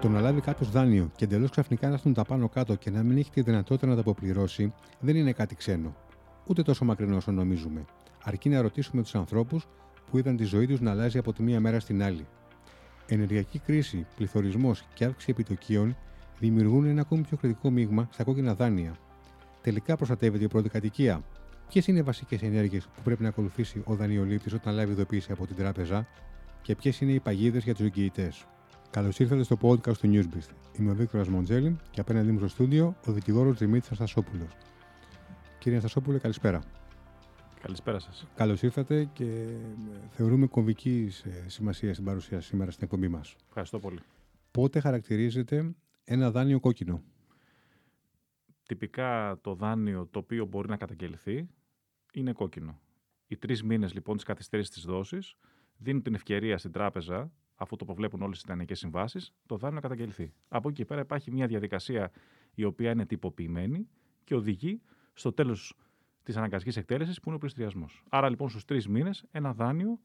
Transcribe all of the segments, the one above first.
Το να λάβει κάποιος δάνειο και εντελώς ξαφνικά να έρθουν τα πάνω κάτω και να μην έχει τη δυνατότητα να τα αποπληρώσει δεν είναι κάτι ξένο. Ούτε τόσο μακρινό όσο νομίζουμε. Αρκεί να ρωτήσουμε τους ανθρώπους που είδαν τη ζωή τους να αλλάζει από τη μία μέρα στην άλλη. Ενεργειακή κρίση, πληθωρισμός και αύξηση επιτοκίων δημιουργούν ένα ακόμη πιο κριτικό μείγμα στα κόκκινα δάνεια. Τελικά προστατεύεται η πρώτη κατοικία. Ποιες είναι οι βασικές ενέργειες που πρέπει να ακολουθήσει ο δανειολήπτης όταν λάβει ειδοποίηση από την τράπεζα και ποιες είναι οι παγίδες για τους εγγυητές; Καλώς ήρθατε στο podcast του Newsbeast. Είμαι ο Βίκτορας Μοντζέλη και απέναντί μου στο στούντιο ο δικηγόρος Δημήτρης Αστασόπουλο. Κύριε Αστασόπουλε, καλησπέρα. Καλησπέρα σας. Καλώς ήρθατε και θεωρούμε κομβική ε, σημασία στην παρουσία σήμερα στην εκπομπή μας. Ευχαριστώ πολύ. Πότε χαρακτηρίζεται ένα δάνειο κόκκινο; Τυπικά το δάνειο το οποίο μπορεί να καταγγελθεί είναι κόκκινο. Οι τρεις μήνες λοιπόν της καθυστέρηση της δόσης δίνουν την ευκαιρία στην τράπεζα, αφού το προβλέπουν όλες τι ιδανικές συμβάσεις, το δάνειο να καταγγελθεί. Από εκεί και πέρα υπάρχει μια διαδικασία η οποία είναι τυποποιημένη και οδηγεί στο τέλος της αναγκαστικής εκτέλεσης που είναι ο πληστηριασμός. Άρα λοιπόν στους τρεις μήνες ένα δάνειο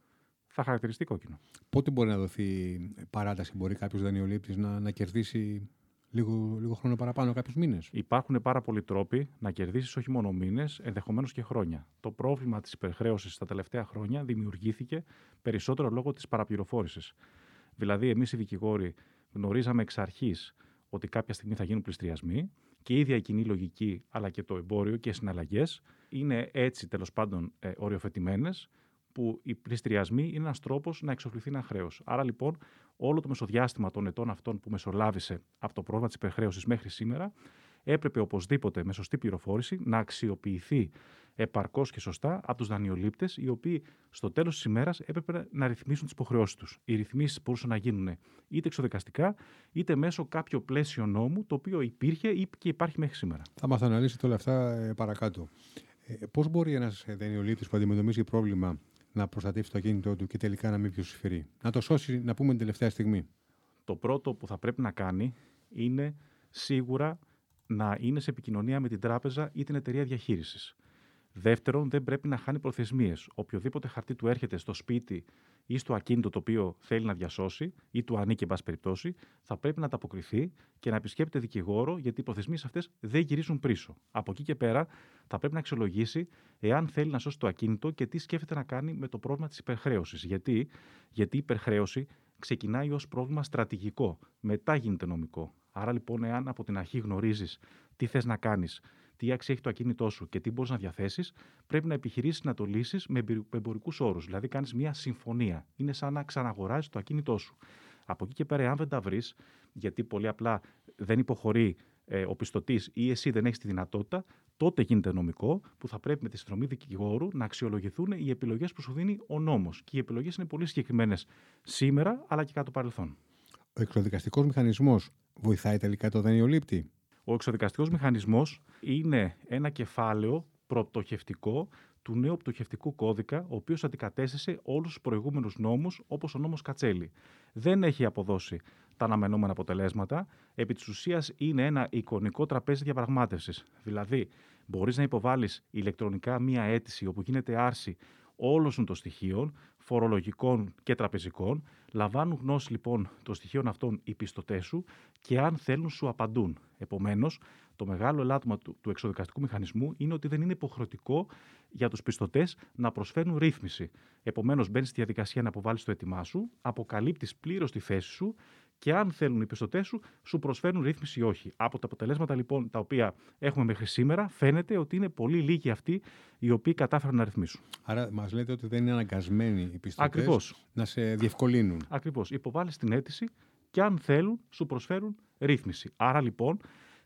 θα χαρακτηριστεί κόκκινο. Πότε μπορεί να δοθεί παράταση, μπορεί κάποιος δανειολήπτης να, να κερδίσει λίγο, λίγο χρόνο παραπάνω, κάποιους μήνες; Υπάρχουν πάρα πολλοί τρόποι να κερδίσεις όχι μόνο μήνες, ενδεχομένως και χρόνια. Το πρόβλημα της υπερχρέωσης τα τελευταία χρόνια δημιουργήθηκε περισσότερο λόγω της παραπληροφόρησης. Δηλαδή, εμείς οι δικηγόροι γνωρίζαμε εξ αρχής ότι κάποια στιγμή θα γίνουν πληστριασμοί και η ίδια η κοινή λογική αλλά και το εμπόριο και οι συναλλαγές είναι έτσι τέλος πάντων ε, οριοθετημένες που οι πληστριασμοί είναι ένας τρόπος να εξοφληθεί ένα χρέος. Άρα λοιπόν, όλο το μεσοδιάστημα των ετών αυτών που μεσολάβησε από το πρόβλημα της υπερχρέωσης μέχρι σήμερα, έπρεπε οπωσδήποτε με σωστή πληροφόρηση να αξιοποιηθεί επαρκώς και σωστά από τους δανειολήπτες, οι οποίοι στο τέλος της ημέρας έπρεπε να ρυθμίσουν τις υποχρεώσεις τους. Οι ρυθμίσεις μπορούσαν να γίνουν είτε εξοδικαστικά, είτε μέσω κάποιο πλαίσιο νόμου, το οποίο υπήρχε ή και υπάρχει μέχρι σήμερα. Θα μας αναλύσετε όλα αυτά ε, παρακάτω. Ε, Πώς μπορεί ένας δανειολήπτης που αντιμετωπίζει πρόβλημα να προστατεύσει το ακίνητό του και τελικά να μην συμφέρει; Να το σώσει, να πούμε την τελευταία στιγμή. Το πρώτο που θα πρέπει να κάνει είναι σίγουρα να είναι σε επικοινωνία με την τράπεζα ή την εταιρεία διαχείρισης. Δεύτερον, δεν πρέπει να χάνει προθεσμίες. Οποιοδήποτε χαρτί του έρχεται στο σπίτι ή στο ακίνητο το οποίο θέλει να διασώσει ή του ανήκει, εν πάση περιπτώσει, θα πρέπει να ανταποκριθεί και να επισκέπτεται δικηγόρο, γιατί οι προθεσμίες αυτές δεν γυρίζουν πίσω. Από εκεί και πέρα, θα πρέπει να αξιολογήσει εάν θέλει να σώσει το ακίνητο και τι σκέφτεται να κάνει με το πρόβλημα της υπερχρέωσης. Γιατί; γιατί η υπερχρέωση ξεκινάει ως πρόβλημα στρατηγικό, μετά γίνεται νομικό. Άρα λοιπόν, εάν από την αρχή γνωρίζεις τι θες να κάνεις τι αξία έχει το ακίνητό σου και τι μπορείς να διαθέσεις, πρέπει να επιχειρήσεις να το λύσεις με εμπορικούς όρους. Δηλαδή, κάνεις μια συμφωνία. Είναι σαν να ξαναγοράζεις το ακίνητό σου. Από εκεί και πέρα, αν δεν τα βρεις, γιατί πολύ απλά δεν υποχωρεί ε, ο πιστωτής ή εσύ δεν έχεις τη δυνατότητα, τότε γίνεται νομικό που θα πρέπει με τη συνδρομή δικηγόρου να αξιολογηθούν οι επιλογές που σου δίνει ο νόμος. Και οι επιλογές είναι πολύ συγκεκριμένες σήμερα αλλά και κατά το παρελθόν. Ο εξοδικαστικό μηχανισμός βοηθάει τελικά το δανειολήπτη. Ο εξοδικαστικός μηχανισμός είναι ένα κεφάλαιο προπτωχευτικό του νέου πτωχευτικού κώδικα, ο οποίος αντικατέστησε όλους τους προηγούμενους νόμους, όπως ο νόμος Κατσέλη. Δεν έχει αποδώσει τα αναμενόμενα αποτελέσματα. Επί της ουσίας είναι ένα εικονικό τραπέζι διαπραγμάτευσης. Δηλαδή, μπορείς να υποβάλεις ηλεκτρονικά μία αίτηση όπου γίνεται άρση όλων των στοιχείων, φορολογικών και τραπεζικών, λαμβάνουν γνώση λοιπόν των στοιχείων αυτών οι πιστωτές σου και αν θέλουν σου απαντούν. Επομένως, το μεγάλο ελάττωμα του, του εξοδικαστικού μηχανισμού είναι ότι δεν είναι υποχρεωτικό για τους πιστωτές να προσφέρουν ρύθμιση. Επομένως, μπαίνεις στη διαδικασία να αποβάλεις το έτοιμά σου, αποκαλύπτεις πλήρως τη θέση σου και αν θέλουν οι πιστωτές σου, σου προσφέρουν ρύθμιση ή όχι. Από τα αποτελέσματα λοιπόν τα οποία έχουμε μέχρι σήμερα, φαίνεται ότι είναι πολύ λίγοι αυτοί οι οποίοι κατάφεραν να ρυθμίσουν. Άρα, μας λέτε ότι δεν είναι αναγκασμένοι οι πιστωτές να σε διευκολύνουν. Ακριβώς. Υποβάλλει την αίτηση και αν θέλουν, σου προσφέρουν ρύθμιση. Άρα λοιπόν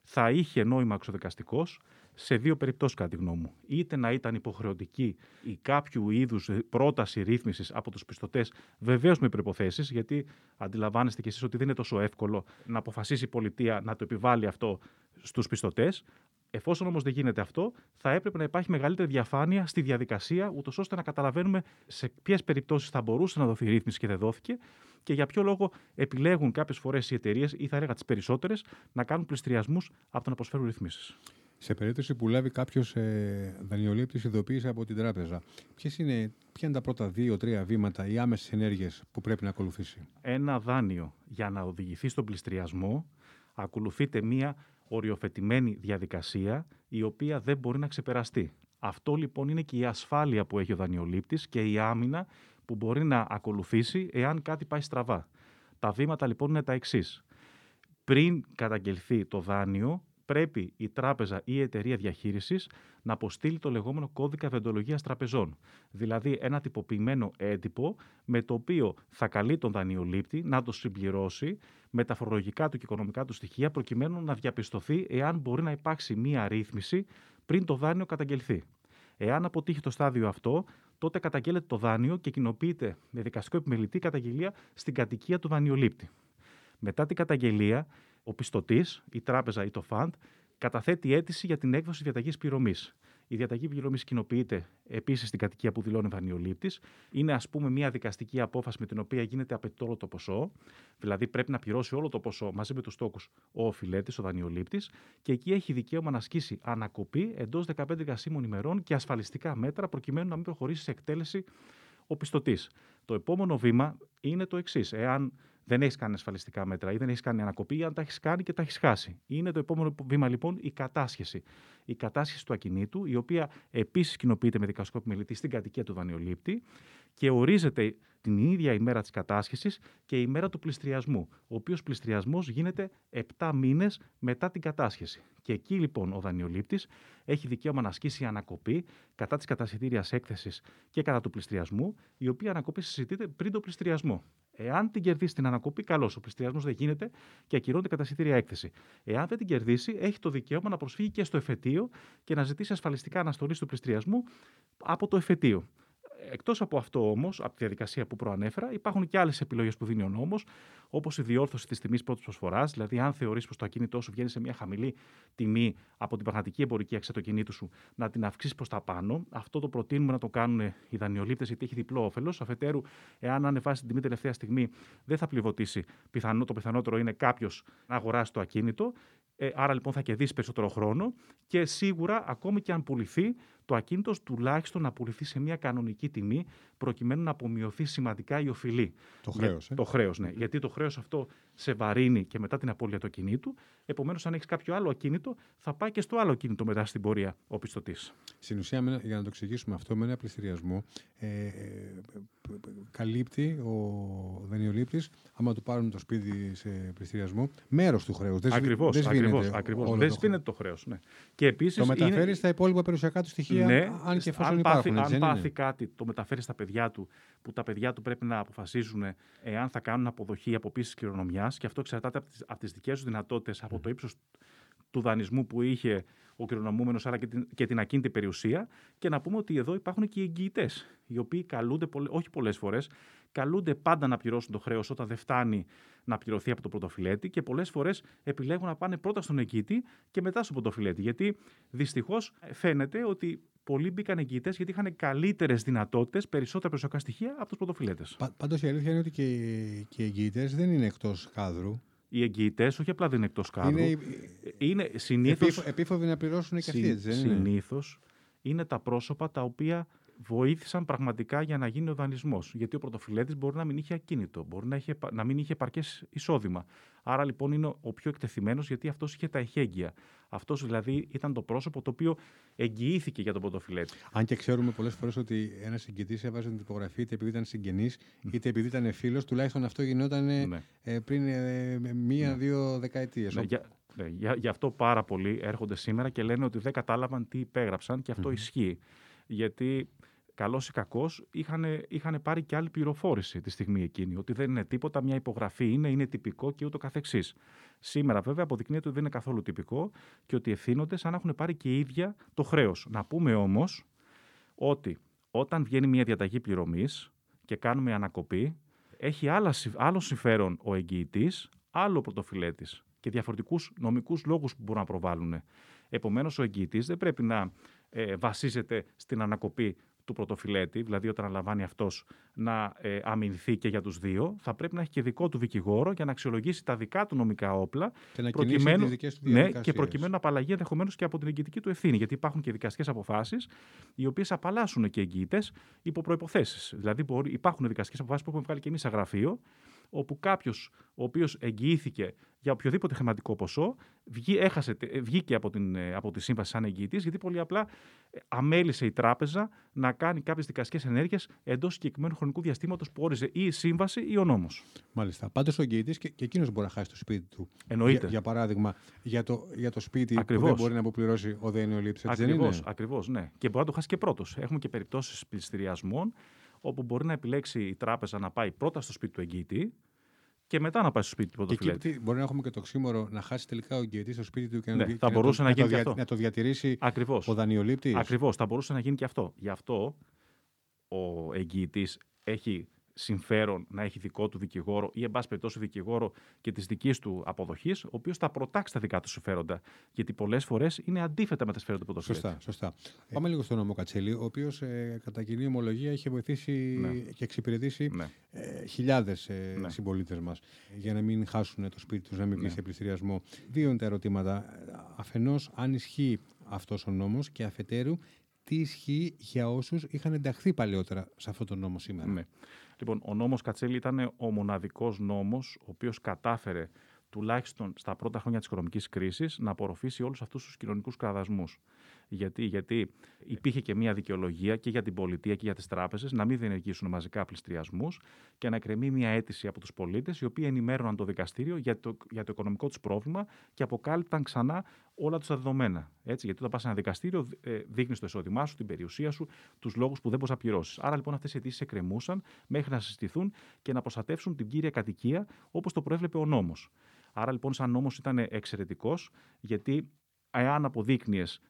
θα είχε νόημα εξοδικαστικός σε δύο περιπτώσεις, κατά τη γνώμη μου. Είτε να ήταν υποχρεωτική ή κάποιου είδους πρόταση ρύθμισης από τους πιστωτές, βεβαίως με προποθέσει, γιατί αντιλαμβάνεστε κι εσείς ότι δεν είναι τόσο εύκολο να αποφασίσει η πολιτεία να το επιβάλλει αυτό στους πιστωτές. Εφόσον όμως δεν γίνεται αυτό, θα έπρεπε να υπάρχει μεγαλύτερη διαφάνεια στη διαδικασία, ούτως ώστε να καταλαβαίνουμε σε ποιες περιπτώσεις θα μπορούσε να δοθεί ρύθμιση και δεν δόθηκε και για ποιο λόγο επιλέγουν κάποιες φορές οι εταιρείες, ή θα έλεγα τις περισσότερες, να κάνουν πληστριασμού από το να προσφέρουν ρυθμίσεις. Σε περίπτωση που λάβει κάποιος ε, δανειολήπτης ειδοποίηση από την τράπεζα, ποιες είναι, ποια είναι τα πρώτα δύο-τρία βήματα ή άμεσες ενέργειες που πρέπει να ακολουθήσει; Ένα δάνειο για να οδηγηθεί στον πληστριασμό ακολουθείται μία οριοθετημένη διαδικασία η οποία δεν μπορεί να ξεπεραστεί. Αυτό λοιπόν είναι και η ασφάλεια που έχει ο δανειολήπτης και η άμυνα που μπορεί να ακολουθήσει εάν κάτι πάει στραβά. Τα βήματα λοιπόν είναι τα εξής. Πριν καταγγελθεί το δάνειο, πρέπει η τράπεζα ή η εταιρεία διαχείρισης να αποστείλει το λεγόμενο κώδικα ευεντολογία τραπεζών. Δηλαδή ένα τυποποιημένο έντυπο με το οποίο θα καλεί τον δανειολήπτη να το συμπληρώσει με τα φορολογικά του και οικονομικά του στοιχεία προκειμένου να διαπιστωθεί εάν μπορεί να υπάρξει μία ρύθμιση πριν το δάνειο καταγγελθεί. Εάν αποτύχει το στάδιο αυτό, τότε καταγγέλλεται το δάνειο και κοινοποιείται με δικαστικό επιμελητή καταγγελία στην κατοικία του δανειολήπτη. Μετά την καταγγελία, ο πιστωτής, η τράπεζα ή το φαντ καταθέτει αίτηση για την έκδοση διαταγής πληρωμής. Η διαταγή πληρωμής κοινοποιείται επίσης στην κατοικία που δηλώνει δανειολήπτης. Είναι, ας πούμε, μια δικαστική απόφαση με την οποία γίνεται απαιτητό όλο το ποσό. Δηλαδή, πρέπει να πληρώσει όλο το ποσό μαζί με τους τόκου ο οφειλέτης, ο δανειολήπτης. Και εκεί έχει δικαίωμα να ασκήσει ανακοπή εντός 15 εργασίμων ημερών και ασφαλιστικά μέτρα προκειμένου να μην προχωρήσει σε εκτέλεση ο πιστωτή. Το επόμενο βήμα είναι το εξής. Εάν δεν έχεις κάνει ασφαλιστικά μέτρα ή δεν έχεις κάνει ανακοπή, ή αν τα έχεις κάνει και τα έχεις χάσει. Είναι το επόμενο βήμα λοιπόν η κατάσχεση. Η κατάσχεση του ακινήτου, η οποία επίσης κοινοποιείται με δικαστικό επιμελητή στην κατοικία του δανειολήπτη και ορίζεται την ίδια ημέρα της κατάσχεσης και η ημέρα του πληστριασμού, ο οποίος πληστριασμό γίνεται 7 μήνες μετά την κατάσχεση. Και εκεί λοιπόν ο δανειολήπτης έχει δικαίωμα να ασκήσει ανακοπή κατά της κατασχετήριας έκθεσης και κατά του πληστριασμού, η οποία ανακοπή συζητείται πριν το πληστριασμό. Εάν την κερδίσει την ανακοπή, καλώς. Ο πληστριασμό δεν γίνεται και ακυρώνεται κατά εισιτήρια έκθεση. Εάν δεν την κερδίσει, έχει το δικαίωμα να προσφύγει και στο εφετείο και να ζητήσει ασφαλιστικά αναστολή του πληστριασμού από το εφετείο. Εκτός από αυτό όμως, από τη διαδικασία που προανέφερα, υπάρχουν και άλλες επιλογές που δίνει ο νόμος, όπως η διόρθωση της τιμής πρώτης προσφοράς. Δηλαδή, αν θεωρείς πως το ακίνητό σου βγαίνει σε μια χαμηλή τιμή από την πραγματική εμπορική αξία του ακινήτου σου, να την αυξήσεις προς τα πάνω. Αυτό το προτείνουμε να το κάνουν οι δανειολήπτες, γιατί έχει διπλό όφελος. Αφετέρου, εάν ανεβάσει την τιμή τελευταία στιγμή, δεν θα πληβοτήσει. Πιθανό, το πιθανότερο είναι κάποιος να αγοράσει το ακίνητο. Ε, άρα λοιπόν θα κερδίσει περισσότερο χρόνο και σίγουρα ακόμη και αν πουληθεί, το ακίνητος τουλάχιστον να πουληθεί σε μια κανονική τιμή προκειμένου να απομειωθεί σημαντικά η οφειλή. Το χρέος. Ε; Το χρέος, ναι. Γιατί το χρέος αυτό σε βαρύνει και μετά την απώλεια του ακινήτου. Επομένως, αν έχεις κάποιο άλλο ακίνητο, θα πάει και στο άλλο ακίνητο μετά στην πορεία ο πιστωτής. Στην ουσία, για να το εξηγήσουμε αυτό, με ένα πληστηριασμό ε, ε, καλύπτει ο δανειολήπτης, άμα του πάρουν το σπίτι σε πληστηριασμό, μέρος του χρέους. Ακριβώς. Δεν σβήνεται το χρέος. Ναι. Και επίσης το μεταφέρεις είναι... στα υπόλοιπα περιουσιακά του στοιχεία, ναι, αν και εφόσον αν υπάρχουν. Πάθει, αν πάθει κάτι, το μεταφέρει στα παιδιά του, που τα παιδιά του πρέπει να αποφασίζουν εάν θα κάνουν αποδοχή αποποίηση κληρονομιάς και αυτό εξαρτάται από τις δικές τους δυνατότητες, από το ύψος του δανεισμού που είχε ο κληρονομούμενος, άρα και την, και την ακίνητη περιουσία. Και να πούμε ότι εδώ υπάρχουν και οι εγγυητές, οι οποίοι καλούνται, όχι πολλές φορές, καλούνται πάντα να πληρώσουν το χρέος όταν δεν φτάνει να πληρωθεί από το πρωτοφιλέτη και πολλές φορές επιλέγουν να πάνε πρώτα στον εγγυητή και μετά στον πρωτοφιλέτη. Γιατί δυστυχώς φαίνεται ότι πολλοί μπήκαν εγγυητές γιατί είχαν καλύτερες δυνατότητες, περισσότερα προσωπικά στοιχεία από τους πρωτοφιλέτες. Πάντως η αλήθεια είναι ότι και, και οι εγγυητές δεν είναι εκτός κάδρου. Οι εγγυητές όχι απλά δεν είναι εκτός κάδρου. Είναι, είναι συνήθως, επίφοβοι να πληρώσουν και αυτοί, δεν είναι. Συνήθως είναι τα πρόσωπα τα οποία βοήθησαν πραγματικά για να γίνει ο δανεισμός. Γιατί ο πρωτοφυλέτη μπορεί να μην είχε ακίνητο, μπορεί να, είχε, να μην είχε επαρκές εισόδημα. Άρα λοιπόν είναι ο πιο εκτεθειμένος γιατί αυτός είχε τα εχέγγυα. Αυτός δηλαδή ήταν το πρόσωπο το οποίο εγγυήθηκε για τον πρωτοφυλέτη. Αν και ξέρουμε πολλές φορές ότι ένας εγγυητή έβαζε την υπογραφή είτε επειδή ήταν συγγενής είτε επειδή ήταν φίλος, τουλάχιστον αυτό γινόταν ναι. ε, πριν ε, μία-δύο ναι. δεκαετίες. Ναι, για, ναι, για, γι' αυτό πάρα πολλοί έρχονται σήμερα και λένε ότι δεν κατάλαβαν τι υπέγραψαν και αυτό ισχύει. Γιατί καλός ή κακός, είχαν, είχαν πάρει και άλλη πληροφόρηση τη στιγμή εκείνη. Ότι δεν είναι τίποτα, μια υπογραφή είναι, είναι τυπικό και ούτω καθεξής. Σήμερα, βέβαια, αποδεικνύεται ότι δεν είναι καθόλου τυπικό και ότι ευθύνονται σαν να έχουν πάρει και οι ίδια το χρέος. Να πούμε όμως ότι όταν βγαίνει μια διαταγή πληρωμής και κάνουμε ανακοπή, έχει άλλα, άλλο συμφέρον ο εγγυητής, άλλο πρωτοφυλέτη και διαφορετικούς νομικούς λόγους που μπορούν να προβάλλουν. Επομένως, ο εγγυητής δεν πρέπει να ε, βασίζεται στην ανακοπή του πρωτοφυλέτη, δηλαδή όταν αναλαμβάνει αυτός να ε, αμυνθεί και για τους δύο, θα πρέπει να έχει και δικό του δικηγόρο για να αξιολογήσει τα δικά του νομικά όπλα. Και να προκειμένου, τις δικές του ναι, διαδικασίες. και προκειμένου να απαλλαγεί ενδεχομένως και από την εγγυητική του ευθύνη. Γιατί υπάρχουν και δικαστικές αποφάσεις, οι οποίες απαλλάσσουν και εγγυητές υπό προποθέσει. Δηλαδή, μπορεί, υπάρχουν δικαστικές αποφάσεις που έχουμε βγάλει και εμείς σαν γραφείο, όπου κάποιος ο οποίος εγγυήθηκε για οποιοδήποτε χρηματικό ποσό, βγή, έχασε, ε, βγήκε από, την, ε, από τη σύμβαση σαν εγγυητής, γιατί πολύ απλά ε, αμέλησε η τράπεζα να κάνει κάποιες δικαστικές ενέργειες εντός συγκεκριμένου χρονικού διαστήματος που όριζε ή η σύμβαση ή ο νόμος. Μάλιστα. Πάντως ο εγγυητής και, και εκείνος μπορεί να χάσει το σπίτι του. Εννοείται. Για, για παράδειγμα, για το, για το σπίτι που Ακριβώς. δεν μπορεί να αποπληρώσει ο δανειολήπτη. Έτσι δεν είναι; Ακριβώ, ακριβώς, ναι. Και μπορεί να το χάσει και πρώτος. Έχουμε και περιπτώσεις πληστηριασμών όπου μπορεί να επιλέξει η τράπεζα να πάει πρώτα στο σπίτι του εγγύητη και μετά να πάει στο σπίτι του Και εκεί πρωτοφυλέτη. τι- μπορεί να έχουμε και το ξύμορο να χάσει τελικά ο εγγυητής στο σπίτι του και, Ναι, να, θα και να μπορούσε το, να γίνει το, και αυτό. να το διατηρήσει Ακριβώς. ο δανειολήπτης. Ακριβώς. Θα μπορούσε να γίνει και αυτό. Γι' αυτό ο εγγυητής έχει συμφέρον να έχει δικό του δικηγόρο ή, εν πάση περιπτώσει, δικηγόρο και της δικής του αποδοχής, ο οποίος θα προτάξει τα δικά του συμφέροντα. Γιατί πολλές φορές είναι αντίθετα με τα συμφέροντα του πρωτοφυλέτη. Σωστά, σωστά. Πάμε λίγο στον νόμο Κατσέλη, ο οποίος ε, κατά κοινή ομολογία έχει βοηθήσει Ναι. και εξυπηρετήσει Ναι. ε, χιλιάδες ε, Ναι. συμπολίτες μας για να μην χάσουν το σπίτι τους, να μην βγει Ναι. σε πληστηριασμό. Δύο είναι τα ερωτήματα. Αφενός, αν ισχύει αυτός ο νόμος και αφετέρου, τι ισχύει για όσους είχαν ενταχθεί παλαιότερα σε αυτόν τον νόμο σήμερα. Ναι. Λοιπόν, ο νόμος Κατσέλη ήταν ο μοναδικός νόμος ο οποίος κατάφερε τουλάχιστον στα πρώτα χρόνια της οικονομικής κρίσης να απορροφήσει όλους αυτούς τους κοινωνικούς κραδασμούς. Γιατί, γιατί υπήρχε και μια δικαιολογία και για την πολιτεία και για τις τράπεζες να μην διενεργήσουν μαζικά πληστριασμούς και να εκκρεμεί μια αίτηση από τους πολίτες οι οποίοι ενημέρωναν το δικαστήριο για το, για το οικονομικό τους πρόβλημα και αποκάλυπταν ξανά όλα τους τα δεδομένα. Έτσι, γιατί όταν πας σε ένα δικαστήριο ε, δείχνεις το εισόδημά σου, την περιουσία σου, τους λόγους που δεν μπορείς να πληρώσεις. Άρα λοιπόν αυτές οι αιτήσεις εκκρεμούσαν μέχρι να συστηθούν και να προστατεύσουν την κύρια κατοικία όπως το προέβλεπε ο νόμος. Άρα λοιπόν σαν νόμος ήταν εξαιρετικός γιατί εάν αποδείκνυες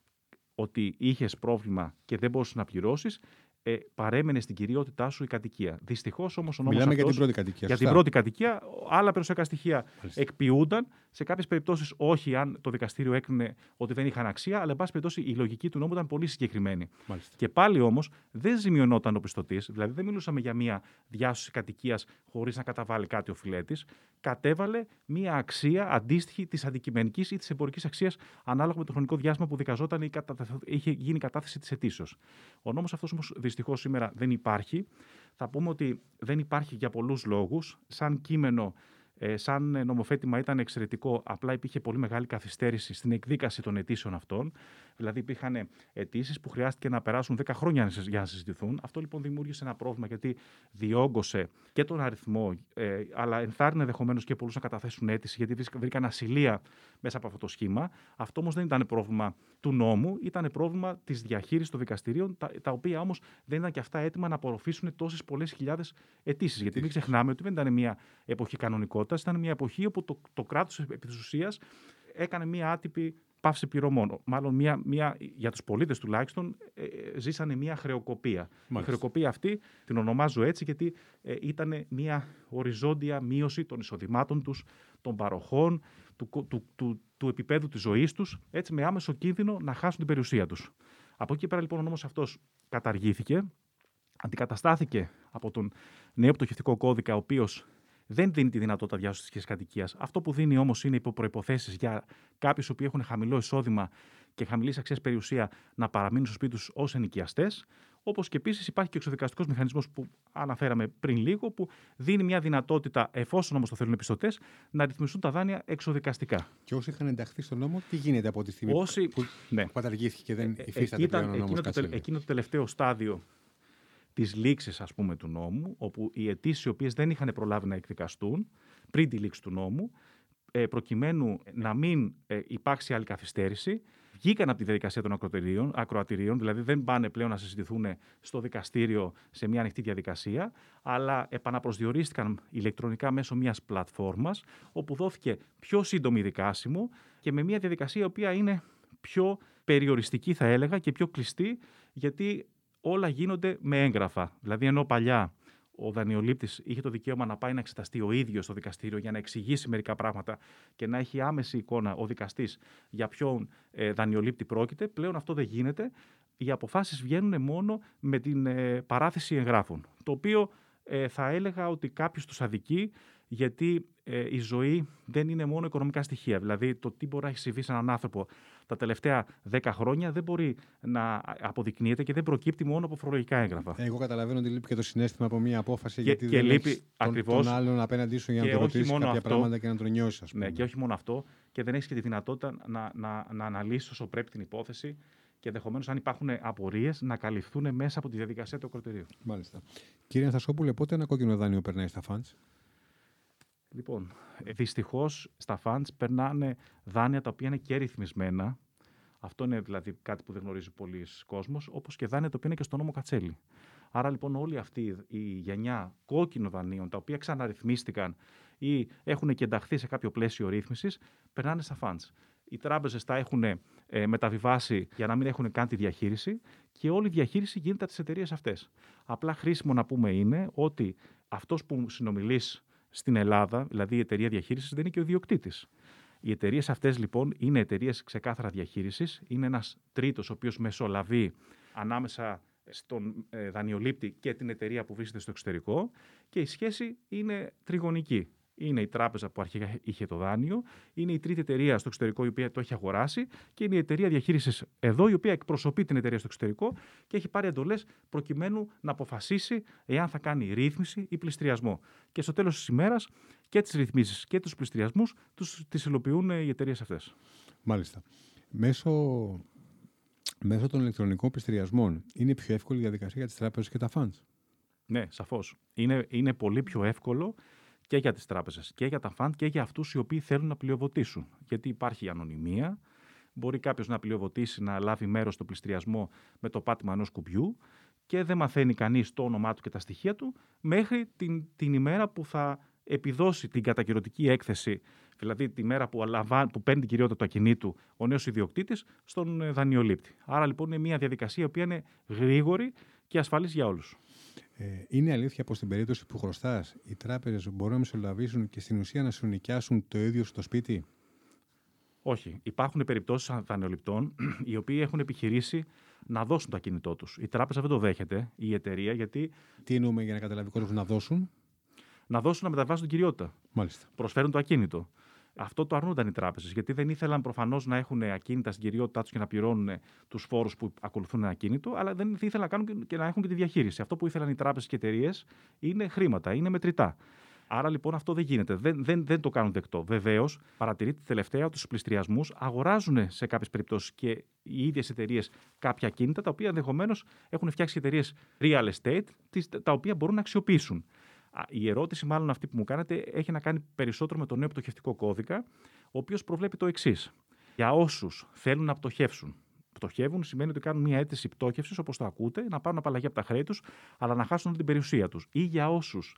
ότι είχες πρόβλημα και δεν μπορούσες να πληρώσεις, ε, παρέμενε στην κυριότητά σου η κατοικία. Δυστυχώς όμως ο νόμος Μιλάμε για αυτός, την πρώτη κατοικία. για την σωστά. πρώτη κατοικία, άλλα περιουσιακά στοιχεία Μάλιστα. εκποιούνταν. Σε κάποιες περιπτώσεις όχι, αν το δικαστήριο έκρινε ότι δεν είχαν αξία, αλλά εν πάση περιπτώσει η λογική του νόμου ήταν πολύ συγκεκριμένη. Μάλιστα. Και πάλι όμως δεν ζημιωνόταν ο πιστωτής, δηλαδή δεν μιλούσαμε για μια διάσωση κατοικίας χωρίς να καταβάλει κάτι ο φιλέτης. Κατέβαλε μια αξία αντίστοιχη της αντικειμενικής ή της εμπορικής αξίας ανάλογα με το χρονικό διάστημα που δικαζόταν ή κατα... είχε γίνει η κατάθεση της αιτήσεως. Ο νόμος αυτός όμως δυστυχώς σήμερα δεν υπάρχει. Θα πούμε ότι δεν υπάρχει για πολλούς λόγους. Σαν κείμενο ε, σαν ε, νομοθέτημα ήταν εξαιρετικό, απλά υπήρχε πολύ μεγάλη καθυστέρηση στην εκδίκαση των αιτήσεων αυτών. Δηλαδή, υπήρχαν αιτήσεις που χρειάστηκε να περάσουν 10 χρόνια να συζ- για να συζητηθούν. Αυτό λοιπόν δημιούργησε ένα πρόβλημα γιατί διόγκωσε και τον αριθμό, ε, αλλά ενθάρρυνε ενδεχομένως και πολλούς να καταθέσουν αίτηση, γιατί βρίσκ- βρήκαν ασυλία μέσα από αυτό το σχήμα. Αυτό όμως δεν ήταν πρόβλημα του νόμου, ήταν πρόβλημα της διαχείρισης των δικαστηρίων, τα, τα οποία όμως δεν ήταν και αυτά έτοιμα να απορροφήσουν τόσες πολλές χιλιάδες αιτήσεις. Γιατί μην ξεχνάμε ότι δεν ήταν μια εποχή κανονικότητα, ήταν μια εποχή όπου το, το κράτος επί της ουσίας έκανε μια άτυπη πάυση πληρωμών. Μάλλον μια, μια, για τους πολίτες τουλάχιστον ε, ε, ζήσανε μια χρεοκοπία. Η Μάλιστα. χρεοκοπία αυτή την ονομάζω έτσι γιατί ε, ήταν μια οριζόντια μείωση των εισοδημάτων τους, των παροχών, του, κο- του, του, του επίπεδου της ζωής τους, έτσι με άμεσο κίνδυνο να χάσουν την περιουσία τους. Από εκεί και πέρα λοιπόν ο νόμος αυτός καταργήθηκε, αντικαταστάθηκε από τον νέο πτωχευτικό κώδικα, ο οποίος δεν δίνει τη δυνατότητα διάσωσης της κατοικίας. Αυτό που δίνει όμως είναι υπό προποθέσει για κάποιους που έχουν χαμηλό εισόδημα και χαμηλής αξίας περιουσία να παραμείνουν στο σπίτι τους ως ενοικιαστές. Όπως και επίσης υπάρχει και ο εξοδικαστικός μηχανισμός που αναφέραμε πριν λίγο, που δίνει μια δυνατότητα, εφόσον όμως το θέλουν οι πιστωτές, να ρυθμιστούν τα δάνεια εξοδικαστικά. Και όσοι είχαν ενταχθεί στον νόμο, τι γίνεται από τη στιγμή Όσοι- που, Ναι. που καταργήθηκε και δεν Ε, υφίσταται εκεί ήταν πλέον ο νόμος εκείνο, το, τελε- Κατσέλη. εκείνο το τελευταίο στάδιο τη λήξη, ας πούμε, του νόμου, όπου οι αιτήσεις οι οποίες δεν είχαν προλάβει να εκδικαστούν πριν τη λήξη του νόμου, ε, προκειμένου να μην ε, υπάρξει άλλη καθυστέρηση, βγήκαν από τη διαδικασία των ακροατηρίων, ακροατηρίων, δηλαδή δεν πάνε πλέον να συζητηθούν στο δικαστήριο σε μια ανοιχτή διαδικασία, αλλά επαναπροσδιορίστηκαν ηλεκτρονικά μέσω μιας πλατφόρμας, όπου δόθηκε πιο σύντομη δικάσιμο και με μια διαδικασία η οποία είναι πιο περιοριστική θα έλεγα και πιο κλειστή γιατί όλα γίνονται με έγγραφα. Δηλαδή ενώ παλιά ο δανειολήπτης είχε το δικαίωμα να πάει να εξεταστεί ο ίδιος στο δικαστήριο για να εξηγήσει μερικά πράγματα και να έχει άμεση εικόνα ο δικαστής για ποιον ε, δανειολήπτη πρόκειται. Πλέον αυτό δεν γίνεται. Οι αποφάσεις βγαίνουν μόνο με την ε, παράθεση εγγράφων. Το οποίο ε, θα έλεγα ότι κάποιος τους αδικεί γιατί ε, η ζωή δεν είναι μόνο οικονομικά στοιχεία. Δηλαδή, το τι μπορεί να έχει συμβεί σε έναν άνθρωπο τα τελευταία 10 χρόνια δεν μπορεί να αποδεικνύεται και δεν προκύπτει μόνο από φορολογικά έγγραφα. Εγώ καταλαβαίνω ότι λείπει και το συνέστημα από μια απόφαση και, γιατί και δεν λείπει έχεις ακριβώς, τον, τον άλλον απέναντί σου για να το ρωτήσεις κάποια αυτό, πράγματα και να τον νιώσεις. Ναι, και όχι μόνο αυτό. Και δεν έχεις και τη δυνατότητα να, να, να αναλύσεις όσο πρέπει την υπόθεση και ενδεχομένως, αν υπάρχουν απορίες, να καλυφθούν μέσα από τη διαδικασία του ακροτηρίου. Μάλιστα. Κύριε Αναστασόπουλε, πότε ένα κόκκινο δάνειο περνάει στα φαντς; Λοιπόν, δυστυχώς στα funds περνάνε δάνεια τα οποία είναι και ρυθμισμένα. Αυτό είναι δηλαδή κάτι που δεν γνωρίζει πολλοί κόσμος, όπως και δάνεια τα οποία είναι και στο νόμο Κατσέλη. Άρα λοιπόν όλη αυτή η γενιά κόκκινων δανείων, τα οποία ξαναρυθμίστηκαν ή έχουν και ενταχθεί σε κάποιο πλαίσιο ρύθμισης, περνάνε στα funds. Οι τράπεζες τα έχουν ε, μεταβιβάσει για να μην έχουν καν τη διαχείριση και όλη η διαχείριση γίνεται από τις εταιρείες αυτές. Απλά χρήσιμο να πούμε είναι ότι αυτός που συνομιλείς στην Ελλάδα, δηλαδή η εταιρεία διαχείρισης, δεν είναι και ο ιδιοκτήτης. Οι εταιρείες αυτές λοιπόν είναι εταιρείες ξεκάθαρα διαχείρισης. Είναι ένας τρίτος ο οποίος μεσολαβεί ανάμεσα στον ε, δανειολήπτη και την εταιρεία που βρίσκεται στο εξωτερικό και η σχέση είναι τριγωνική είναι η τράπεζα που αρχικά είχε το δάνειο, είναι η τρίτη εταιρεία στο εξωτερικό η οποία το έχει αγοράσει και είναι η εταιρεία διαχείρισης εδώ η οποία εκπροσωπεί την εταιρεία στο εξωτερικό και έχει πάρει εντολές προκειμένου να αποφασίσει εάν θα κάνει ρύθμιση ή πληστριασμό. Και στο τέλος της ημέρας και τις ρυθμίσεις και τους πληστριασμού τις υλοποιούν οι εταιρείες αυτές. Μάλιστα. Μέσω, μέσω των ηλεκτρονικών πληστριασμών είναι πιο εύκολη η διαδικασία για τις τράπεζες και τα funds. Ναι, σαφώς. Είναι, είναι πολύ πιο εύκολο και για τις τράπεζες και για τα φαντ και για αυτούς οι οποίοι θέλουν να πλειοδοτήσουν. Γιατί υπάρχει η ανωνυμία, μπορεί κάποιος να πλειοδοτήσει να λάβει μέρος στο πληστριασμό με το πάτημα ενός κουμπιού και δεν μαθαίνει κανείς το όνομά του και τα στοιχεία του μέχρι την, την ημέρα που θα επιδώσει την κατακυρωτική έκθεση, δηλαδή τη μέρα που, αλαβά, που παίρνει την κυριότητα του ακινήτου ο νέος ιδιοκτήτης στον ε, δανειολήπτη. Άρα λοιπόν είναι μια διαδικασία η οποία είναι γρήγορη και ασφαλής για όλους. Ε, είναι αλήθεια πως στην περίπτωση που χρωστάς, οι τράπεζες μπορούν να μεσολαβήσουν και στην ουσία να σου νοικιάσουν το ίδιο στο σπίτι; Όχι. Υπάρχουν περιπτώσεις δανειοληπτών οι οποίοι έχουν επιχειρήσει να δώσουν το ακίνητό τους. Η τράπεζα δεν το δέχεται, η εταιρεία, γιατί. Τι εννοούμε για να καταλάβει κόσμος να δώσουν; Να δώσουν να μεταβάσουν την κυριότητα. Μάλιστα. Προσφέρουν το ακίνητο. Αυτό το αρνούνταν οι τράπεζες, γιατί δεν ήθελαν προφανώς να έχουν ακίνητα στην κυριότητά τους και να πληρώνουν τους φόρους που ακολουθούν ένα ακίνητο, αλλά δεν ήθελαν να κάνουν και να έχουν και τη διαχείριση. Αυτό που ήθελαν οι τράπεζες και εταιρείες είναι χρήματα, είναι μετρητά. Άρα λοιπόν αυτό δεν γίνεται. Δεν, δεν, δεν το κάνουν δεκτό. Βεβαίως, παρατηρείται τελευταία ότι στους πληστριασμού αγοράζουν σε κάποιες περιπτώσεις και οι ίδιες εταιρείες κάποια ακίνητα, τα οποία ενδεχομένως έχουν φτιάξει εταιρείες real estate, τα οποία μπορούν να αξιοποιήσουν. Η ερώτηση, μάλλον αυτή που μου κάνετε, έχει να κάνει περισσότερο με τον νέο πτωχευτικό κώδικα, ο οποίος προβλέπει το εξής. Για όσους θέλουν να πτωχεύσουν, πτωχεύουν σημαίνει ότι κάνουν μια αίτηση πτώχευσης, όπως το ακούτε, να πάρουν απαλλαγή από τα χρέη τους, αλλά να χάσουν την περιουσία τους. Ή για όσους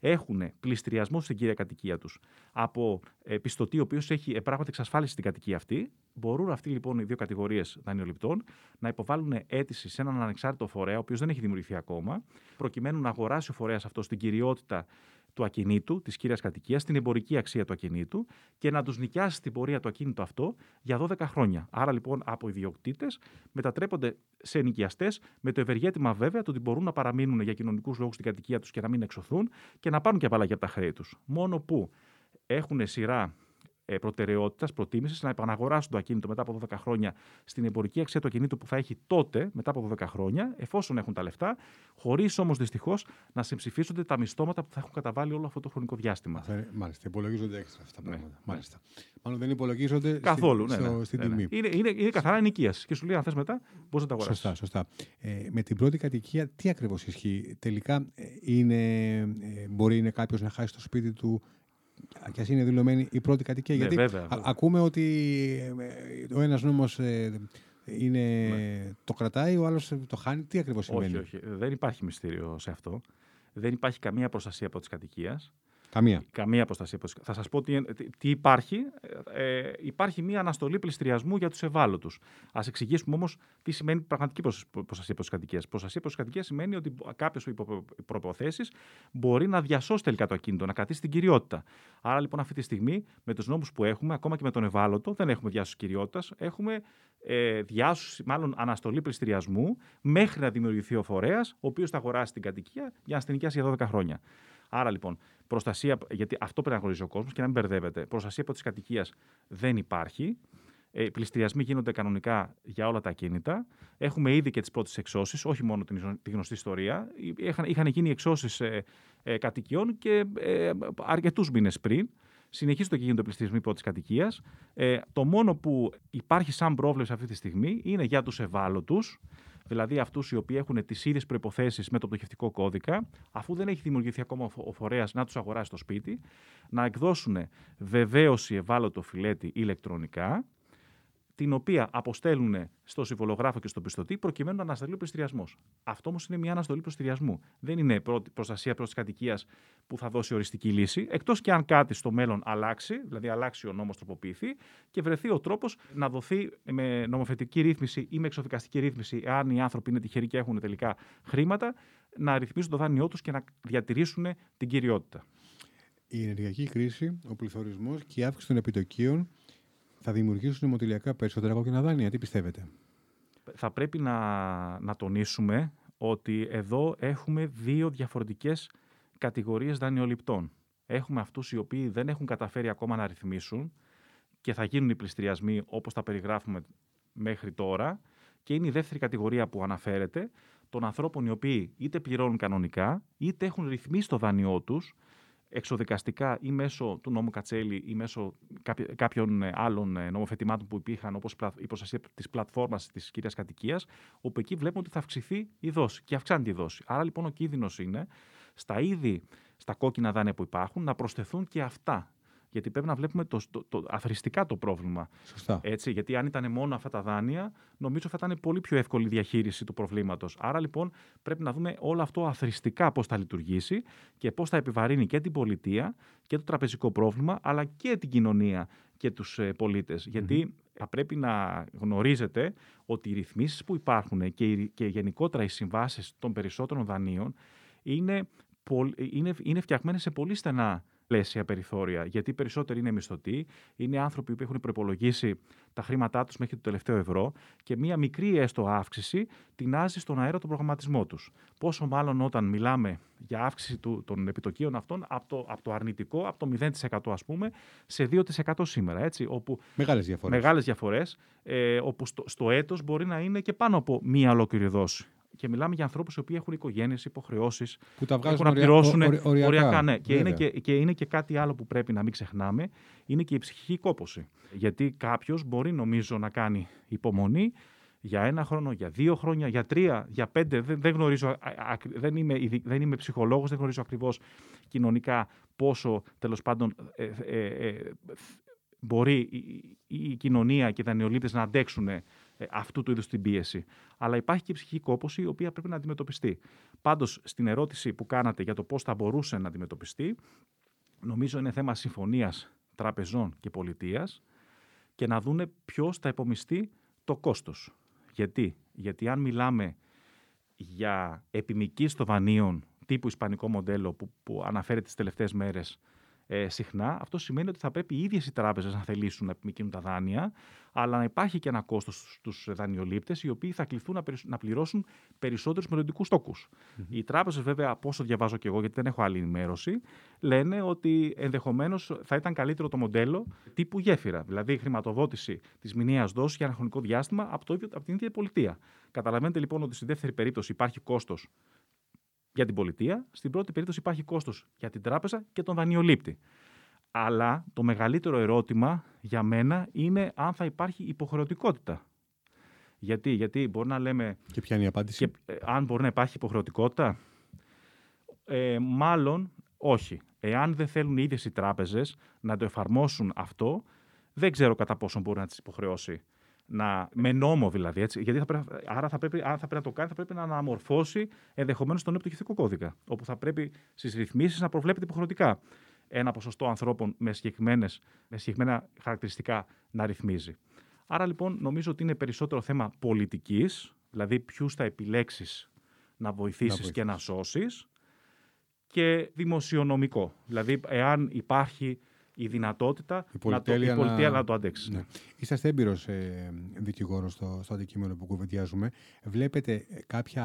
έχουν πληστηριασμό στην κύρια κατοικία τους. Από ε, πιστωτή, ο οποίος έχει πράγματι εξασφάλιση στην κατοικία αυτή, μπορούν αυτοί λοιπόν οι δύο κατηγορίες δανειοληπτών να υποβάλουν αίτηση σε έναν ανεξάρτητο φορέα, ο οποίος δεν έχει δημιουργηθεί ακόμα, προκειμένου να αγοράσει ο φορέας αυτός στην κυριότητα του ακινήτου, της κύριας κατοικίας, την εμπορική αξία του ακινήτου και να τους νοικιάσει την πορεία το ακίνητο αυτό για 12 χρόνια. Άρα λοιπόν από ιδιοκτήτες μετατρέπονται σε νοικιαστές με το ευεργέτημα βέβαια το ότι μπορούν να παραμείνουν για κοινωνικούς λόγους στην κατοικία τους και να μην εξωθούν και να πάρουν και απαλλαγή από τα χρέη τους. Μόνο που έχουν σειρά ε, προτεραιότητας, προτίμησης να επαναγοράσουν το ακίνητο μετά από 12 χρόνια στην εμπορική αξία του ακινήτου που θα έχει τότε, μετά από 12 χρόνια, εφόσον έχουν τα λεφτά, χωρίς όμως δυστυχώς να συμψηφίσονται τα μισθώματα που θα έχουν καταβάλει όλο αυτό το χρονικό διάστημα. Μάλιστα, υπολογίζονται έξτρα αυτά τα ναι, πράγματα. Ναι. Μάλιστα. Μάλλον δεν υπολογίζονται Καθόλου, στη, ναι, ναι, στην ναι, τιμή. Είναι, είναι, είναι καθαρά ενοικία. Και σου λέει, αν θες μετά, μπορείς να τα αγοράσεις. Σωστά, σωστά. Ε, με την πρώτη κατοικία, τι ακριβώς ισχύει; Τελικά, ε, είναι, ε, μπορεί είναι κάποιος να χάσει το σπίτι του και ας είναι δηλωμένη η πρώτη κατοικία. Ναι, γιατί βέβαια, ακούμε ότι ε, ο ένας νόμος ε, είναι, ναι. το κρατάει, ο άλλος το χάνει. Τι ακριβώς σημαίνει; Όχι, όχι. Δεν υπάρχει μυστήριο σε αυτό. Δεν υπάρχει καμία προστασία από τη κατοικία. Καμία. Καμία προστασία. Θα σας πω τι, τι υπάρχει. Ε, ε, υπάρχει μία αναστολή πληστηριασμού για τους ευάλωτους. Α εξηγήσουμε όμως τι σημαίνει πραγματική προστασία προς κατοικία. Προστασία προς κατοικία σημαίνει ότι κάποιος υπό προποθέσεις μπορεί να διασώσει τελικά το ακίνητο, να κρατήσει την κυριότητα. Άρα λοιπόν αυτή τη στιγμή με τους νόμους που έχουμε, ακόμα και με τον ευάλωτο, δεν έχουμε διάσωση κυριότητας. Έχουμε ε, διάσωση, μάλλον αναστολή πληστηριασμού μέχρι να δημιουργηθεί ο φορέας, ο οποίος θα αγοράσει την κατοικία για να την για 12 χρόνια. Άρα λοιπόν, προστασία, γιατί αυτό πρέπει να γνωρίζει ο κόσμος και να μην μπερδεύεται. Προστασία από τη κατοικία δεν υπάρχει. Ε, πληστηριασμοί γίνονται κανονικά για όλα τα ακίνητα. Έχουμε ήδη και τις πρώτες εξώσεις, όχι μόνο την, τη γνωστή ιστορία. Είχαν, είχαν γίνει εξώσεις ε, ε, κατοικιών και ε, αρκετούς μήνες πριν. Συνεχίζονται και γίνονται πληστηριασμοί πρώτης κατοικίας. Ε, το μόνο που υπάρχει σαν πρόβλεψη αυτή τη στιγμή είναι για τους ευάλωτους δηλαδή αυτούς οι οποίοι έχουν τις ίδιες προποθέσει με το πτωχευτικό κώδικα, αφού δεν έχει δημιουργηθεί ακόμα ο φορέας να τους αγοράσει στο σπίτι, να εκδώσουν βεβαίωση ευάλωτο φιλέτη ηλεκτρονικά, την οποία αποστέλνουν στο συμβολογράφο και στο πιστωτή προκειμένου να ανασταλεί ο πληστηριασμός. Αυτό όμως είναι μια αναστολή πληστηριασμού. Δεν είναι προστασία προ τη κατοικίας που θα δώσει οριστική λύση, εκτός και αν κάτι στο μέλλον αλλάξει, δηλαδή αλλάξει ο νόμος, τροποποιηθεί και βρεθεί ο τρόπος να δοθεί με νομοθετική ρύθμιση ή με εξοδικαστική ρύθμιση, εάν οι άνθρωποι είναι τυχεροί και έχουν τελικά χρήματα, να ρυθμίσουν το δάνειό τους και να διατηρήσουν την κυριότητα. Η ενεργειακή κρίση, ο πληθωρισμός και η αύξηση των επιτοκίων θα δημιουργήσουν αιμοτηλιακά περισσότερα κόκκινα δάνεια. Τι πιστεύετε; Θα πρέπει να, να τονίσουμε ότι εδώ έχουμε δύο διαφορετικές κατηγορίες δανειοληπτών. Έχουμε αυτούς οι οποίοι δεν έχουν καταφέρει ακόμα να ρυθμίσουν και θα γίνουν οι πληστηριασμοί όπως τα περιγράφουμε μέχρι τώρα και είναι η δεύτερη κατηγορία που αναφέρεται των ανθρώπων οι οποίοι είτε πληρώνουν κανονικά είτε έχουν ρυθμίσει το δάνειό τους εξοδικαστικά ή μέσω του νόμου Κατσέλη ή μέσω κάποιων ε, άλλων ε, νομοθετημάτων που υπήρχαν, όπως η προστασία της πλατφόρμας της κυρίας κατοικίας, όπου εκεί βλέπουμε ότι θα αυξηθεί η δόση και αυξάνεται η δόση. Άρα λοιπόν ο κίνδυνος είναι στα είδη, στα κόκκινα δάνεια που υπάρχουν, να προσθεθούν και αυτά γιατί πρέπει να βλέπουμε το, το, το, αθρηστικά το πρόβλημα. Σωστά. Έτσι, γιατί αν ήταν μόνο αυτά τα δάνεια, νομίζω θα ήταν πολύ πιο εύκολη η διαχείριση του προβλήματος. Άρα λοιπόν πρέπει να δούμε όλο αυτό αθρηστικά πώς θα λειτουργήσει και πώς θα επιβαρύνει και την πολιτεία και το τραπεζικό πρόβλημα, αλλά και την κοινωνία και τους ε, πολίτες. Γιατί θα πρέπει να γνωρίζετε ότι οι ρυθμίσεις που υπάρχουν και, και γενικότερα οι συμβάσεις των περισσότερων δανείων είναι, είναι, είναι φτιαγμένες σε πολύ στενά πλαίσια περιθώρια. Γιατί περισσότεροι είναι μισθωτοί, είναι άνθρωποι που έχουν προπολογίσει τα χρήματά τους μέχρι το τελευταίο ευρώ και μία μικρή έστω αύξηση τεινάζει στον αέρα τον προγραμματισμό τους. Πόσο μάλλον όταν μιλάμε για αύξηση του, των επιτοκίων αυτών από το, από το αρνητικό, από το 0% ας πούμε, σε 2% σήμερα. Έτσι, όπου μεγάλες διαφορές. Μεγάλες διαφορές ε, όπου στο, στο έτος μπορεί να είναι και πάνω από μία ολόκληρη δόση και μιλάμε για ανθρώπους οι οποίοι έχουν οικογένειες, υποχρεώσεις. Που τα βγάζουν να πληρώσουν οριακά. ναι. Και είναι και, και είναι και κάτι άλλο που πρέπει να μην ξεχνάμε. Είναι και η ψυχική κόποση. Γιατί κάποιος μπορεί, νομίζω, να κάνει υπομονή για ένα χρόνο, για δύο χρόνια, για τρία, για πέντε. Δεν, δεν γνωρίζω, δεν είμαι, δεν είμαι ψυχολόγος, δεν γνωρίζω ακριβώς κοινωνικά πόσο τέλος πάντων ε, ε, ε, μπορεί η, η, κοινωνία και οι δανειολήπτες να αντέξουν ε, αυτού του είδους την πίεση. Αλλά υπάρχει και η ψυχική κόπωση, η οποία πρέπει να αντιμετωπιστεί. Πάντως, στην ερώτηση που κάνατε για το πώς θα μπορούσε να αντιμετωπιστεί, νομίζω είναι θέμα συμφωνίας τραπεζών και πολιτείας και να δούνε ποιος θα υπομειστεί το κόστος. Γιατί; Γιατί αν μιλάμε για επιμική των δανείων τύπου ισπανικό μοντέλο που, που αναφέρεται τις τελευταίες μέρες ε, συχνά, αυτό σημαίνει ότι θα πρέπει οι ίδιες οι τράπεζες να θελήσουν να επιμηκύνουν τα δάνεια, αλλά να υπάρχει και ένα κόστος στους δανειολήπτες, οι οποίοι θα κληθούν να πληρώσουν περισσότερους μελλοντικούς τόκου. Mm-hmm. Οι τράπεζες, βέβαια, από όσο διαβάζω και εγώ, γιατί δεν έχω άλλη ενημέρωση, λένε ότι ενδεχομένως θα ήταν καλύτερο το μοντέλο τύπου γέφυρα. Δηλαδή η χρηματοδότηση της μηνιαίας δόσης για ένα χρονικό διάστημα από, το, από την ίδια πολιτεία. Καταλαβαίνετε λοιπόν ότι στη δεύτερη περίπτωση υπάρχει κόστος για την πολιτεία. Στην πρώτη περίπτωση υπάρχει κόστος για την τράπεζα και τον δανειολήπτη. Αλλά το μεγαλύτερο ερώτημα για μένα είναι αν θα υπάρχει υποχρεωτικότητα. Γιατί, γιατί μπορεί να λέμε. Και ποια είναι η απάντηση; Και, ε, αν μπορεί να υπάρχει υποχρεωτικότητα; Ε, μάλλον όχι. Εάν δεν θέλουν οι ίδιες οι τράπεζες να το εφαρμόσουν αυτό, δεν ξέρω κατά πόσο μπορεί να τις υποχρεώσει να, με νόμο δηλαδή. Έτσι, γιατί θα πρέπει, άρα θα πρέπει, άρα θα πρέπει να το κάνει, θα πρέπει να αναμορφώσει ενδεχομένως τον νέο κώδικα. Όπου θα πρέπει στις ρυθμίσεις να προβλέπεται υποχρεωτικά. ένα ποσοστό ανθρώπων με, με συγκεκριμένα χαρακτηριστικά να ρυθμίζει. Άρα λοιπόν νομίζω ότι είναι περισσότερο θέμα πολιτικής, δηλαδή ποιους θα επιλέξεις να βοηθήσεις και να σώσεις και δημοσιονομικό. Δηλαδή εάν υπάρχει η δυνατότητα η πολιτεία να, το, η να... το αντέξεις. Ναι. Είσαστε έμπειρος ε, δικηγόρος στο, στο αντικείμενο που κουβεντιάζουμε. Βλέπετε κάποια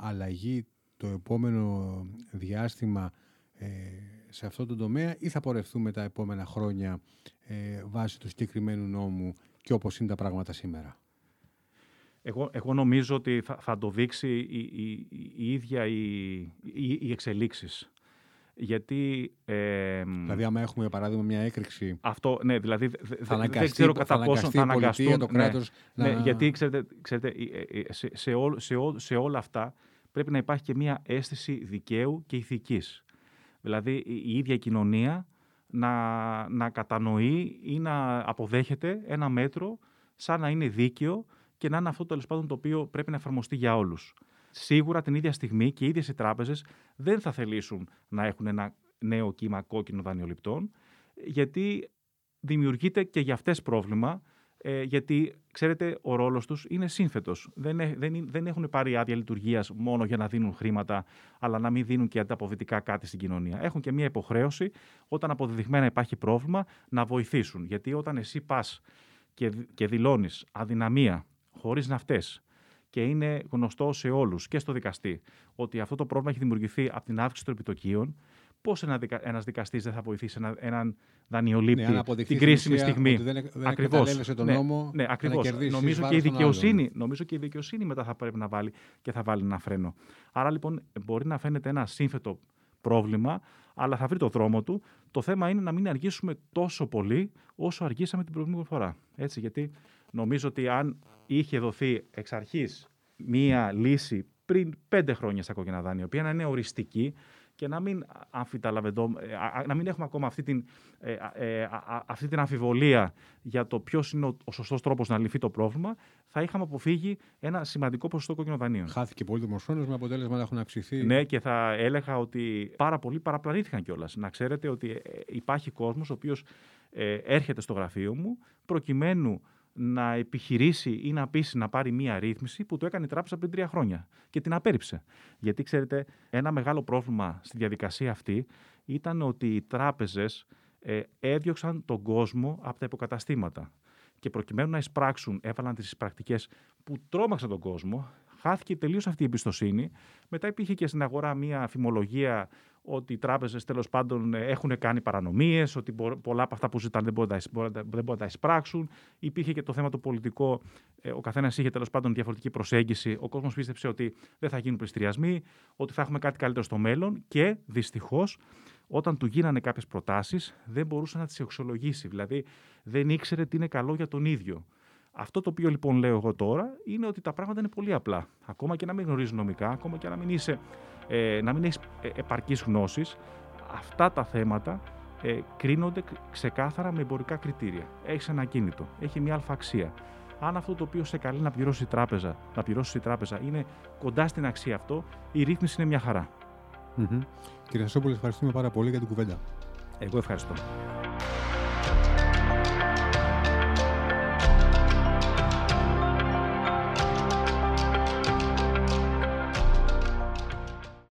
αλλαγή το επόμενο διάστημα ε, σε αυτό το τομέα ή θα πορευτούμε τα επόμενα χρόνια ε, βάσει του συγκεκριμένου νόμου και όπως είναι τα πράγματα σήμερα; Εγώ, εγώ νομίζω ότι θα, θα το δείξει η, η, η ίδια η, η, οι εξελίξεις. Γιατί. Ε, δηλαδή, άμα έχουμε για παράδειγμα μια έκρηξη. Αυτό, ναι, δηλαδή. Θα δεν ξέρω κατά πόσο θα αναγκαστούν. Το ναι, κράτος ναι, να... ναι, γιατί ξέρετε, ξέρετε σε, σε, ό, σε, ό, σε όλα αυτά πρέπει να υπάρχει και μια αίσθηση δικαίου και ηθικής. Δηλαδή, η ίδια κοινωνία να, να κατανοεί ή να αποδέχεται ένα μέτρο σαν να είναι δίκαιο και να είναι αυτό τέλος πάντων το οποίο πρέπει να εφαρμοστεί για όλους. Σίγουρα την ίδια στιγμή και οι ίδιες οι τράπεζες δεν θα θελήσουν να έχουν ένα νέο κύμα κόκκινο δανειοληπτών, γιατί δημιουργείται και για αυτές πρόβλημα ε, γιατί ξέρετε, ο ρόλος τους είναι σύνθετος. Δεν, δεν, δεν έχουν πάρει άδεια λειτουργίας μόνο για να δίνουν χρήματα, αλλά να μην δίνουν και ανταποδυτικά κάτι στην κοινωνία. Έχουν και μια υποχρέωση, όταν αποδεδειγμένα υπάρχει πρόβλημα, να βοηθήσουν. Γιατί όταν εσύ πας και, και δηλώνεις αδυναμία, χωρίς να φταίς, και είναι γνωστό σε όλους και στο δικαστή ότι αυτό το πρόβλημα έχει δημιουργηθεί από την αύξηση των επιτοκίων, Πώς ένα δικα, δικαστής δεν θα βοηθήσει ένα, έναν δανειολήπτη ναι, την κρίσιμη στιγμή; δεν, δεν Ακριβώς. τον ναι, νόμο ναι, ακριβώς. Νομίζω, και η δικαιοσύνη, νομίζω και η δικαιοσύνη μετά θα πρέπει να βάλει και θα βάλει ένα φρένο. Άρα λοιπόν μπορεί να φαίνεται ένα σύνθετο πρόβλημα, αλλά θα βρει το δρόμο του. Το θέμα είναι να μην αργήσουμε τόσο πολύ όσο αργήσαμε την προηγούμενη φορά. Έτσι, γιατί νομίζω ότι αν είχε δοθεί εξ αρχής μία λύση πριν πέντε χρόνια στα κόκκινα δάνεια, η οποία να είναι οριστική, και να μην, ε, να μην έχουμε ακόμα αυτή την, ε, ε, αυτή την αμφιβολία για το ποιος είναι ο, ο σωστός τρόπος να λυθεί το πρόβλημα, θα είχαμε αποφύγει ένα σημαντικό ποσοστό κόκκινων δανείων. Χάθηκε πολύ χρόνο με αποτέλεσμα να έχουν αυξηθεί. Ναι, και θα έλεγα ότι πάρα πολλοί παραπλανήθηκαν κιόλας. Να ξέρετε ότι υπάρχει κόσμος ο οποίος έρχεται στο γραφείο μου προκειμένου να επιχειρήσει ή να πείσει να πάρει μία ρύθμιση που το έκανε η τράπεζα πριν τρία χρόνια και την απέρριψε. Γιατί ξέρετε, ένα μεγάλο πρόβλημα στη διαδικασία αυτή ήταν ότι οι τράπεζες ε, έδιωξαν τον κόσμο από τα υποκαταστήματα. Και προκειμένου να εισπράξουν, έβαλαν τις πρακτικές που τρόμαξαν τον κόσμο, χάθηκε τελείως αυτή η εμπιστοσύνη. Μετά υπήρχε και στην αγορά μία φημολογία ότι οι τράπεζες τέλος πάντων έχουν κάνει παρανομίες, ότι πολλά από αυτά που ζητάνε δεν μπορούν, να τα εισπράξουν. Υπήρχε και το θέμα το πολιτικό. Ε, ο καθένας είχε τέλος πάντων διαφορετική προσέγγιση. Ο κόσμος πίστεψε ότι δεν θα γίνουν πληστηριασμοί, ότι θα έχουμε κάτι καλύτερο στο μέλλον και δυστυχώς όταν του γίνανε κάποιες προτάσεις δεν μπορούσε να τις αξιολογήσει. Δηλαδή δεν ήξερε τι είναι καλό για τον ίδιο. Αυτό το οποίο λοιπόν λέω εγώ τώρα είναι ότι τα πράγματα είναι πολύ απλά. Ακόμα και να μην γνωρίζεις νομικά, ακόμα και να μην, είσαι, ε, να μην έχεις ε, επαρκείς γνώσεις, αυτά τα θέματα ε, κρίνονται ξεκάθαρα με εμπορικά κριτήρια. Έχεις ένα κίνητο, έχει μια αλφαξία. Αν αυτό το οποίο σε καλεί να πληρώσει η τράπεζα, να πληρώσεις η τράπεζα είναι κοντά στην αξία αυτό, η ρύθμιση είναι μια χαρά. Mm-hmm. Κύριε Σασόπουλο, ευχαριστούμε πάρα πολύ για την κουβέντα. Εγώ ευχαριστώ.